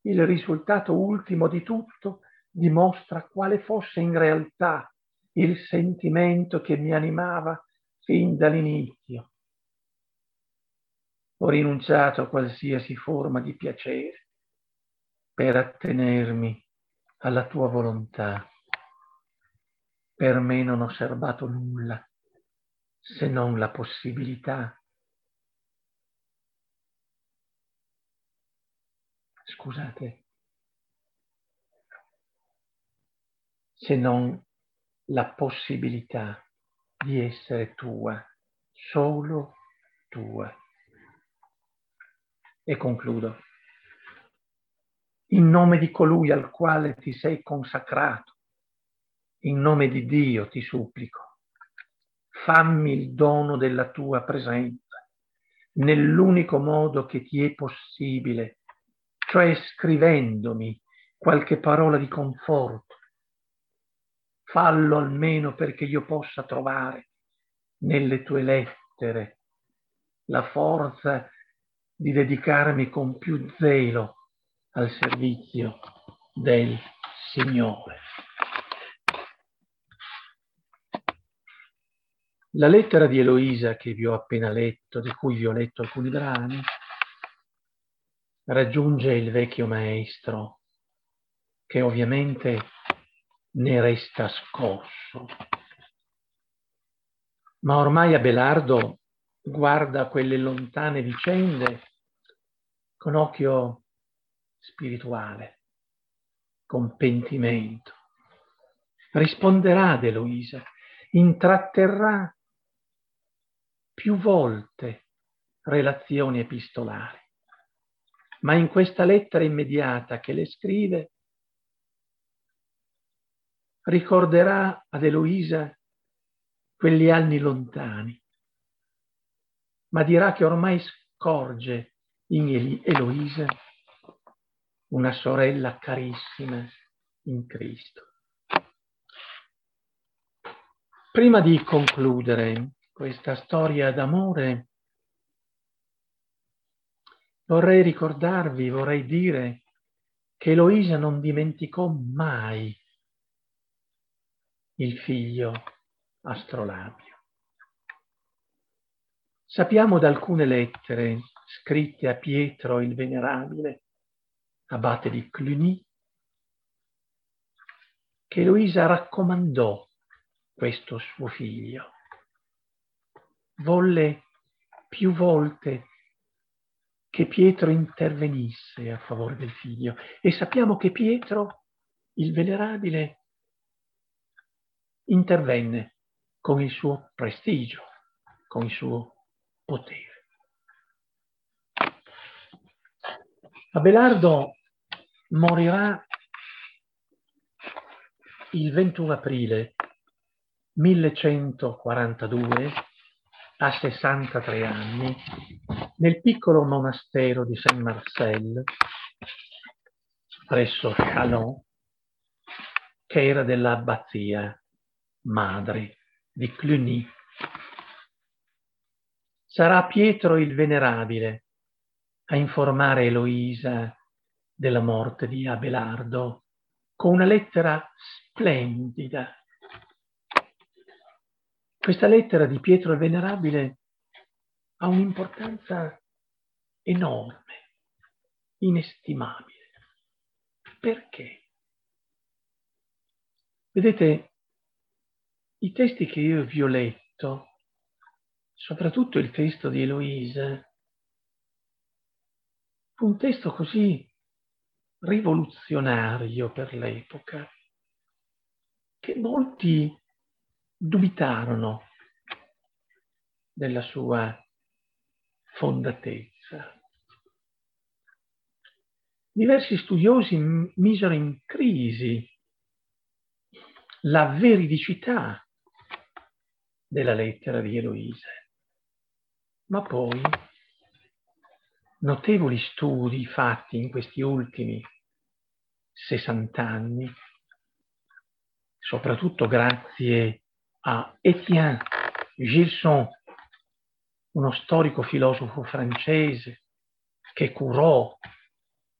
il risultato ultimo di tutto dimostra quale fosse in realtà il sentimento che mi animava fin dall'inizio ho rinunciato a qualsiasi forma di piacere per attenermi alla tua volontà. Per me non ho serbato nulla se non la possibilità. Scusate, se non la possibilità di essere tua, solo tua. E concludo. In nome di colui al quale ti sei consacrato, in nome di Dio ti supplico, fammi il dono della tua presenza nell'unico modo che ti è possibile, cioè scrivendomi qualche parola di conforto. Fallo almeno perché io possa trovare nelle tue lettere la forza di dedicarmi con più zelo al servizio del Signore. La lettera di Eloisa che vi ho appena letto, di cui vi ho letto alcuni brani, raggiunge il vecchio maestro, che ovviamente ne resta scosso. Ma ormai Abelardo guarda quelle lontane vicende con occhio spirituale, con pentimento. Risponderà ad Eloisa, intratterrà più volte relazioni epistolari, ma in questa lettera immediata che le scrive ricorderà ad Eloisa quegli anni lontani, ma dirà che ormai scorge in Eloisa una sorella carissima in Cristo. Prima di concludere questa storia d'amore, vorrei ricordarvi, vorrei dire che Eloisa non dimenticò mai il figlio Astrolabio. Sappiamo da alcune lettere scritte a Pietro il Venerabile, abate di Cluny, che Eloisa raccomandò questo suo figlio volle più volte che Pietro intervenisse a favore del figlio e sappiamo che Pietro, il venerabile, intervenne con il suo prestigio, con il suo potere. Abelardo morirà il 21 aprile 1142 a 63 anni nel piccolo monastero di Saint-Marcel presso Chalon, che era dell'abbazia madre di Cluny. Sarà Pietro il Venerabile a informare Eloisa della morte di Abelardo con una lettera splendida questa lettera di Pietro il Venerabile ha un'importanza enorme, inestimabile. Perché? Vedete, i testi che io vi ho letto, soprattutto il testo di Eloise, fu un testo così rivoluzionario per l'epoca che molti dubitarono della sua fondatezza. Diversi studiosi misero in crisi la veridicità della lettera di Eloise, ma poi notevoli studi fatti in questi ultimi 60 anni, soprattutto grazie a Étienne Gilson, uno storico filosofo francese che curò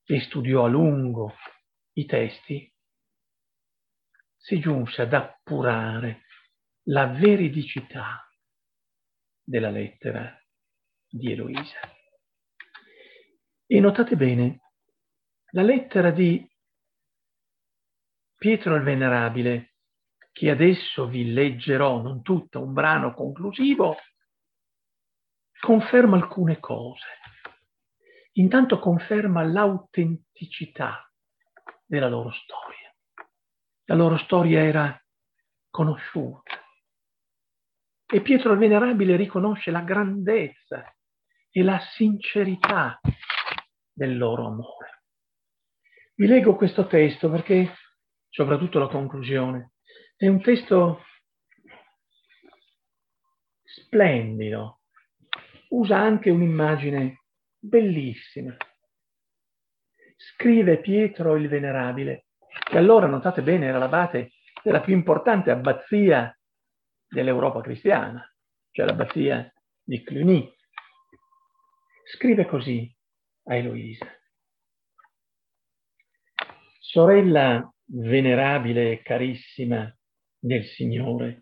e studiò a lungo i testi, si giunse ad appurare la veridicità della lettera di Eloisa. E notate bene, la lettera di Pietro il Venerabile che adesso vi leggerò, non tutta, un brano conclusivo, conferma alcune cose. Intanto conferma l'autenticità della loro storia. La loro storia era conosciuta. E Pietro il Venerabile riconosce la grandezza e la sincerità del loro amore. Vi leggo questo testo perché, soprattutto la conclusione, è un testo splendido, usa anche un'immagine bellissima. Scrive Pietro il Venerabile, che allora, notate bene, era l'abate della più importante abbazia dell'Europa cristiana, cioè l'abbazia di Cluny. Scrive così a Eloisa. Sorella venerabile e carissima del Signore,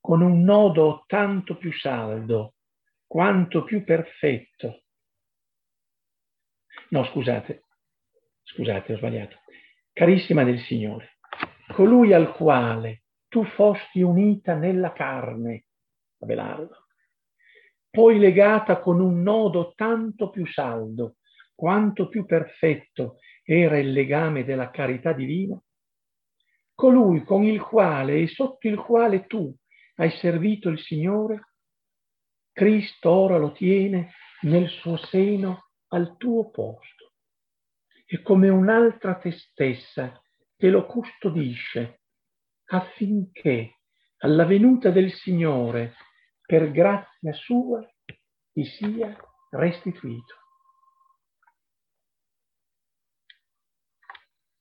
con un nodo tanto più saldo quanto più perfetto. No, scusate, scusate, ho sbagliato. Carissima del Signore, colui al quale tu fosti unita nella carne, Abelardo, poi legata con un nodo tanto più saldo quanto più perfetto era il legame della carità divina, colui con il quale e sotto il quale tu hai servito il Signore, Cristo ora lo tiene nel suo seno al tuo posto. E come un'altra te stessa te lo custodisce affinché alla venuta del Signore per grazia sua ti sia restituito.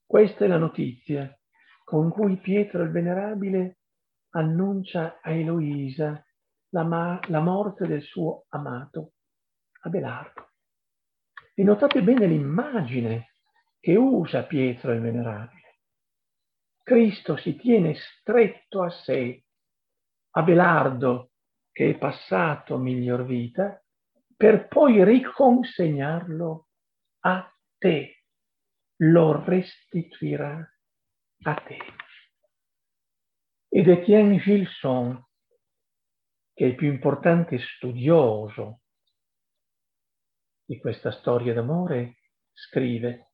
Questa è la notizia con cui Pietro il Venerabile annuncia a Eloisa la, ma- la morte del suo amato Abelardo. E notate bene l'immagine che usa Pietro il Venerabile. Cristo si tiene stretto a sé, Abelardo che è passato miglior vita, per poi riconsegnarlo a te, lo restituirà a te. Ed Etienne Gilson, che è il più importante studioso di questa storia d'amore, scrive,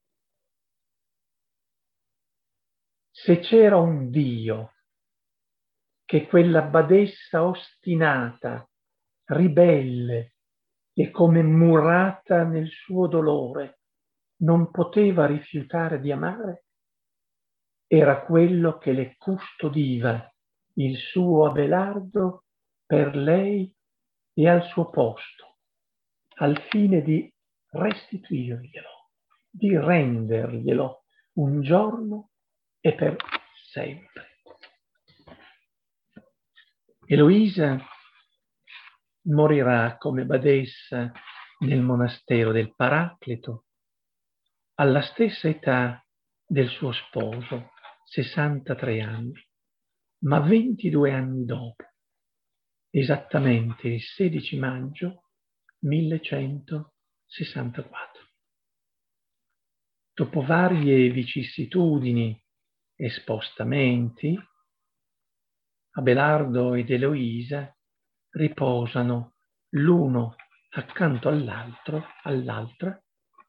se c'era un Dio che quella badessa ostinata, ribelle e come murata nel suo dolore non poteva rifiutare di amare, era quello che le custodiva il suo Abelardo per lei e al suo posto, al fine di restituirglielo, di renderglielo un giorno e per sempre. Eloisa morirà come badessa nel monastero del Paracleto alla stessa età del suo sposo, 63 anni, ma 22 anni dopo, esattamente il 16 maggio 1164. Dopo varie vicissitudini e spostamenti, Abelardo ed Eloisa riposano l'uno accanto all'altro, all'altra,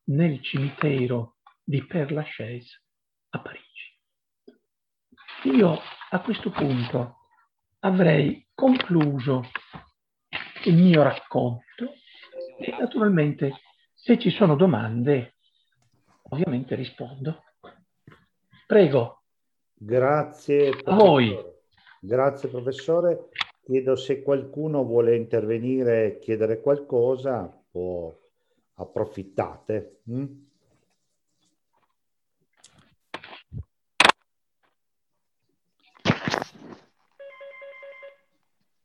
nel cimitero di Père Lachaise a Parigi. Io a questo punto avrei concluso il mio racconto e naturalmente se ci sono domande ovviamente rispondo. Prego. Grazie. A voi. Grazie professore. Chiedo se qualcuno vuole intervenire e chiedere qualcosa o approfittate. Mm?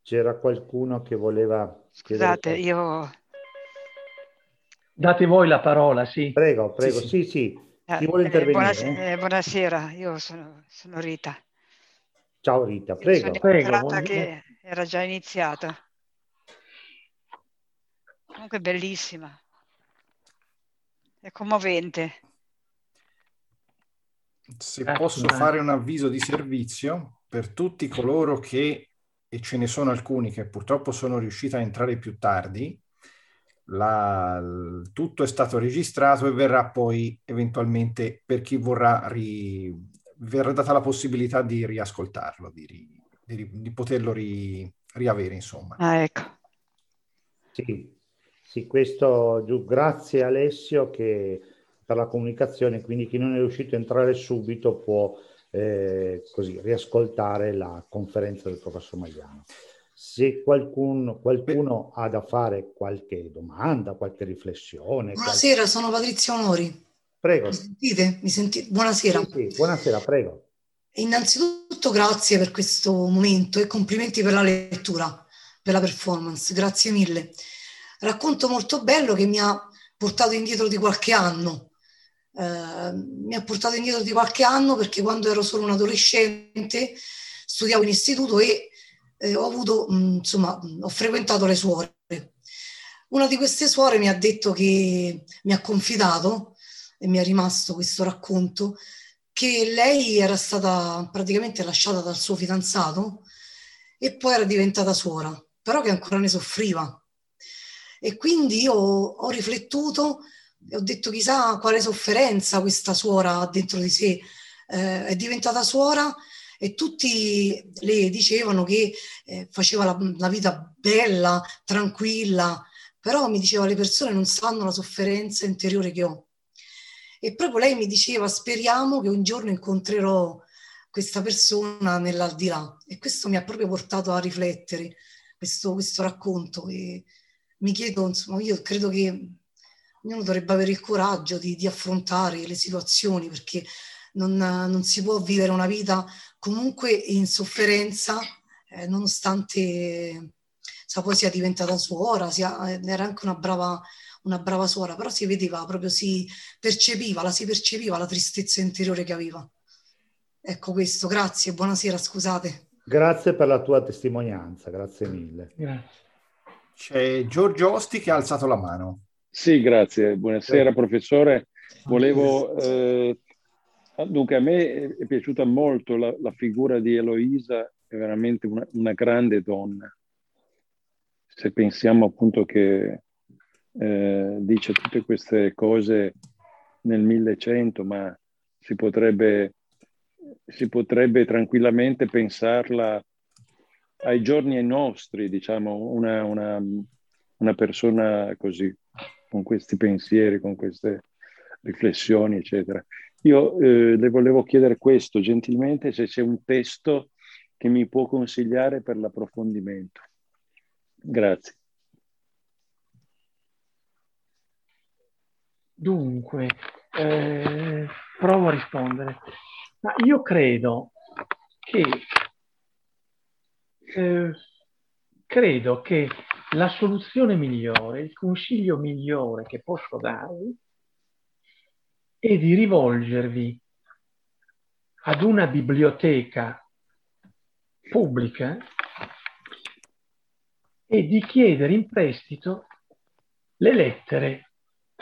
C'era qualcuno che voleva... Scusate, io... Date voi la parola, sì. Prego, prego, sì, sì. sì. Chi vuole Eh, intervenire? buonasera, eh, buonasera, io sono, sono Rita. Ciao Rita, prego. sono Prego, che era già iniziata. Comunque bellissima. È commovente. Se posso fare un avviso di servizio per tutti coloro che, e ce ne sono alcuni che purtroppo sono riusciti a entrare più tardi, la, tutto è stato registrato e verrà poi eventualmente per chi vorrà ri, verrà data la possibilità di riascoltarlo, di, di, di poterlo ri, riavere, insomma. Ah, ecco. Sì, sì, questo grazie Alessio che, per la comunicazione, quindi chi non è riuscito a entrare subito può eh, così riascoltare la conferenza del professor Magliano. Se qualcuno, qualcuno ha da fare qualche domanda, qualche riflessione. Buonasera, qualche... sono Patrizia Onori. Prego. Mi sentite? Mi sentite? Buonasera. Sì, sì, buonasera, prego. Innanzitutto grazie per questo momento e complimenti per la lettura, per la performance, grazie mille. Racconto molto bello che mi ha portato indietro di qualche anno. Eh, mi ha portato indietro di qualche anno perché quando ero solo un adolescente studiavo in istituto e eh, ho avuto, mh, mm, insomma, ho frequentato le suore. Una di queste suore mi ha detto che mi ha confidato e mi è rimasto questo racconto che lei era stata praticamente lasciata dal suo fidanzato e poi era diventata suora, però che ancora ne soffriva. E quindi io ho riflettuto e ho detto chissà quale sofferenza questa suora ha dentro di sé. Eh, è diventata suora e tutti le dicevano che eh, faceva la, la, vita bella, tranquilla, però mi diceva le persone non sanno la sofferenza interiore che ho. E proprio lei mi diceva speriamo che un giorno incontrerò questa persona nell'aldilà e questo mi ha proprio portato a riflettere questo, questo racconto e mi chiedo, insomma, io credo che ognuno dovrebbe avere il coraggio di, di affrontare le situazioni perché non, non, si può vivere una vita comunque in sofferenza, eh, nonostante sa, poi sia diventata suora, sia, eh, era anche una brava, una brava suora, però si vedeva proprio, si percepiva, la si percepiva la tristezza interiore che aveva. Ecco questo, grazie, buonasera, scusate. Grazie per la tua testimonianza, grazie mille. Grazie. C'è Giorgio Osti che ha alzato la mano. Sì, grazie. Buonasera, professore. Volevo eh, Dunque, a me è piaciuta molto la, la figura di Eloisa, è veramente una, una, grande donna. Se pensiamo appunto che eh, dice tutte queste cose nel 1100, ma si potrebbe, si potrebbe tranquillamente pensarla ai giorni nostri, diciamo, una, una, una persona così, con questi pensieri, con queste riflessioni, eccetera. Io eh, le volevo chiedere questo, gentilmente, se c'è un testo che mi può consigliare per l'approfondimento. Grazie. Dunque, eh, provo a rispondere. Ma io credo che, eh, credo che la soluzione migliore, il consiglio migliore che posso darvi e di rivolgervi ad una biblioteca pubblica e di chiedere in prestito le lettere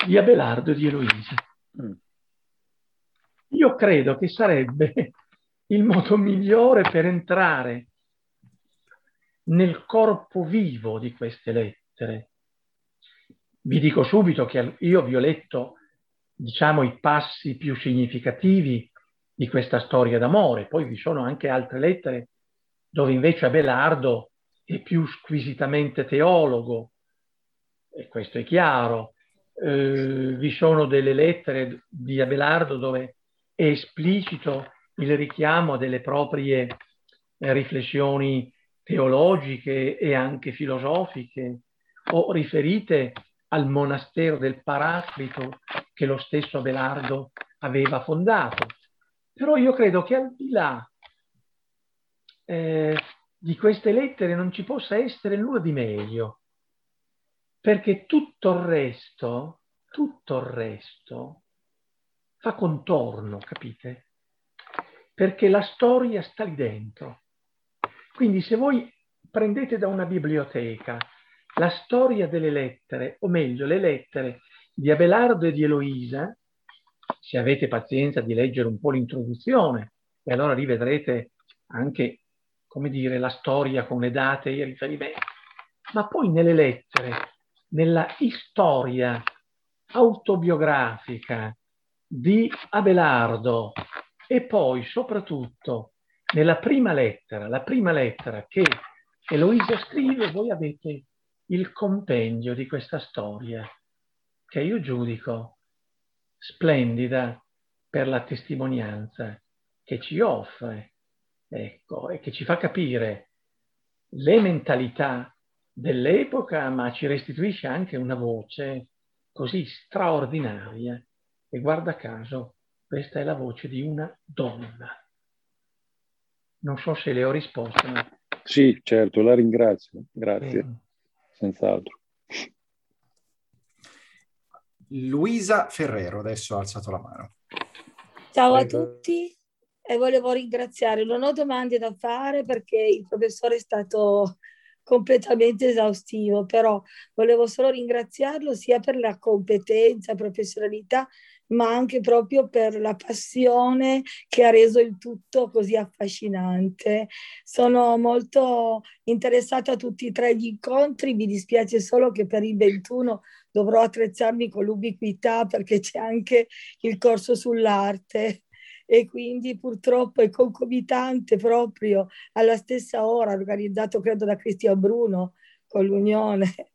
di Abelardo e di Eloisa. Mm. Io credo che sarebbe il modo migliore per entrare nel corpo vivo di queste lettere. Vi dico subito che io vi ho letto diciamo, i passi più significativi di questa storia d'amore. Poi vi sono anche altre lettere dove invece Abelardo è più squisitamente teologo, e questo è chiaro. Eh, vi sono delle lettere di Abelardo dove è esplicito il richiamo delle proprie riflessioni teologiche e anche filosofiche o riferite al monastero del Paraclito che lo stesso Abelardo aveva fondato. Però io credo che al di là eh, di queste lettere non ci possa essere nulla di meglio, perché tutto il resto, tutto il resto fa contorno, capite? Perché la storia sta lì dentro. Quindi se voi prendete da una biblioteca la storia delle lettere, o meglio, le lettere di Abelardo e di Eloisa, se avete pazienza di leggere un po' l'introduzione, e allora lì vedrete anche, come dire, la storia con le date e i riferimenti. Ma poi nelle lettere nella storia autobiografica di Abelardo e poi soprattutto nella prima lettera, la prima lettera che Eloisa scrive, voi avete il compendio di questa storia che io giudico splendida per la testimonianza che ci offre, ecco, e che ci fa capire le mentalità dell'epoca, ma ci restituisce anche una voce così straordinaria. E guarda caso, questa è la voce di una donna. Non so se le ho risposto. Ma... Sì, certo, la ringrazio. Grazie, eh. Senz'altro. Luisa Ferrero adesso ha alzato la mano. Ciao a tutti e volevo ringraziare. Non ho domande da fare perché il professore è stato completamente esaustivo, però volevo solo ringraziarlo sia per la competenza, professionalità, ma anche proprio per la passione che ha reso il tutto così affascinante. Sono molto interessata a tutti e tre gli incontri, mi dispiace solo che per il 21 dovrò attrezzarmi con l'ubiquità perché c'è anche il corso sull'arte e quindi purtroppo è concomitante proprio alla stessa ora, organizzato credo da Cristian Bruno con l'Unione.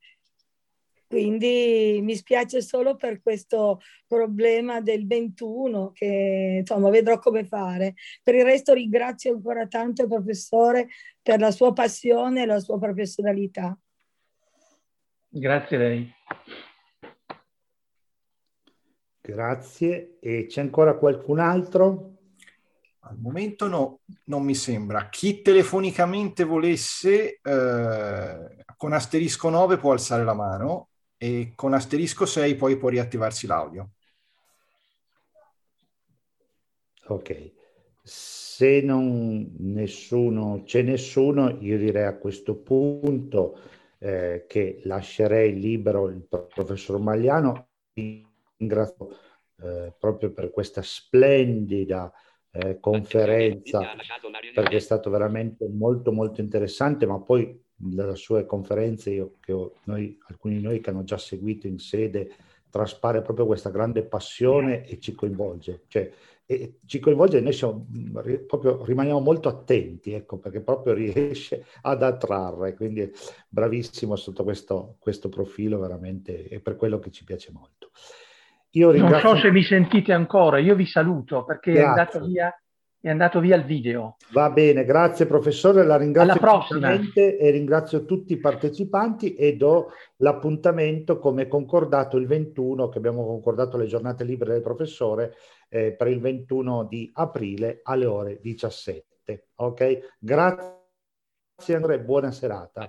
Quindi mi spiace solo per questo problema del 21 che insomma vedrò come fare. Per il resto ringrazio ancora tanto il professore per la sua passione e la sua professionalità. Grazie a lei. Grazie. E c'è ancora qualcun altro? Al momento no, non mi sembra. Chi telefonicamente volesse, eh, con asterisco 9 può alzare la mano e con asterisco 6 poi può riattivarsi l'audio. Ok. Se non nessuno, c'è nessuno, io direi a questo punto eh, che lascerei libero il professor Magliano ringrazio eh, proprio per questa splendida eh, conferenza perché è stato veramente molto molto interessante, ma poi dalle sue conferenze io, che ho, noi, alcuni di noi che hanno già seguito in sede traspare proprio questa grande passione e ci coinvolge, cioè e ci coinvolge e noi siamo, proprio rimaniamo molto attenti, ecco, perché proprio riesce ad attrarre, quindi bravissimo sotto questo, questo profilo veramente e per quello che ci piace molto. Io ringrazio... Non so se mi sentite ancora, io vi saluto perché è andato, via, è andato, via, il video. Va bene, grazie professore, la ringrazio Alla prossima. e ringrazio tutti i partecipanti e do l'appuntamento come concordato il 21, che abbiamo concordato le giornate libere del professore, eh, per il 21 di aprile alle ore 17. Ok? Grazie Andrea, buona serata.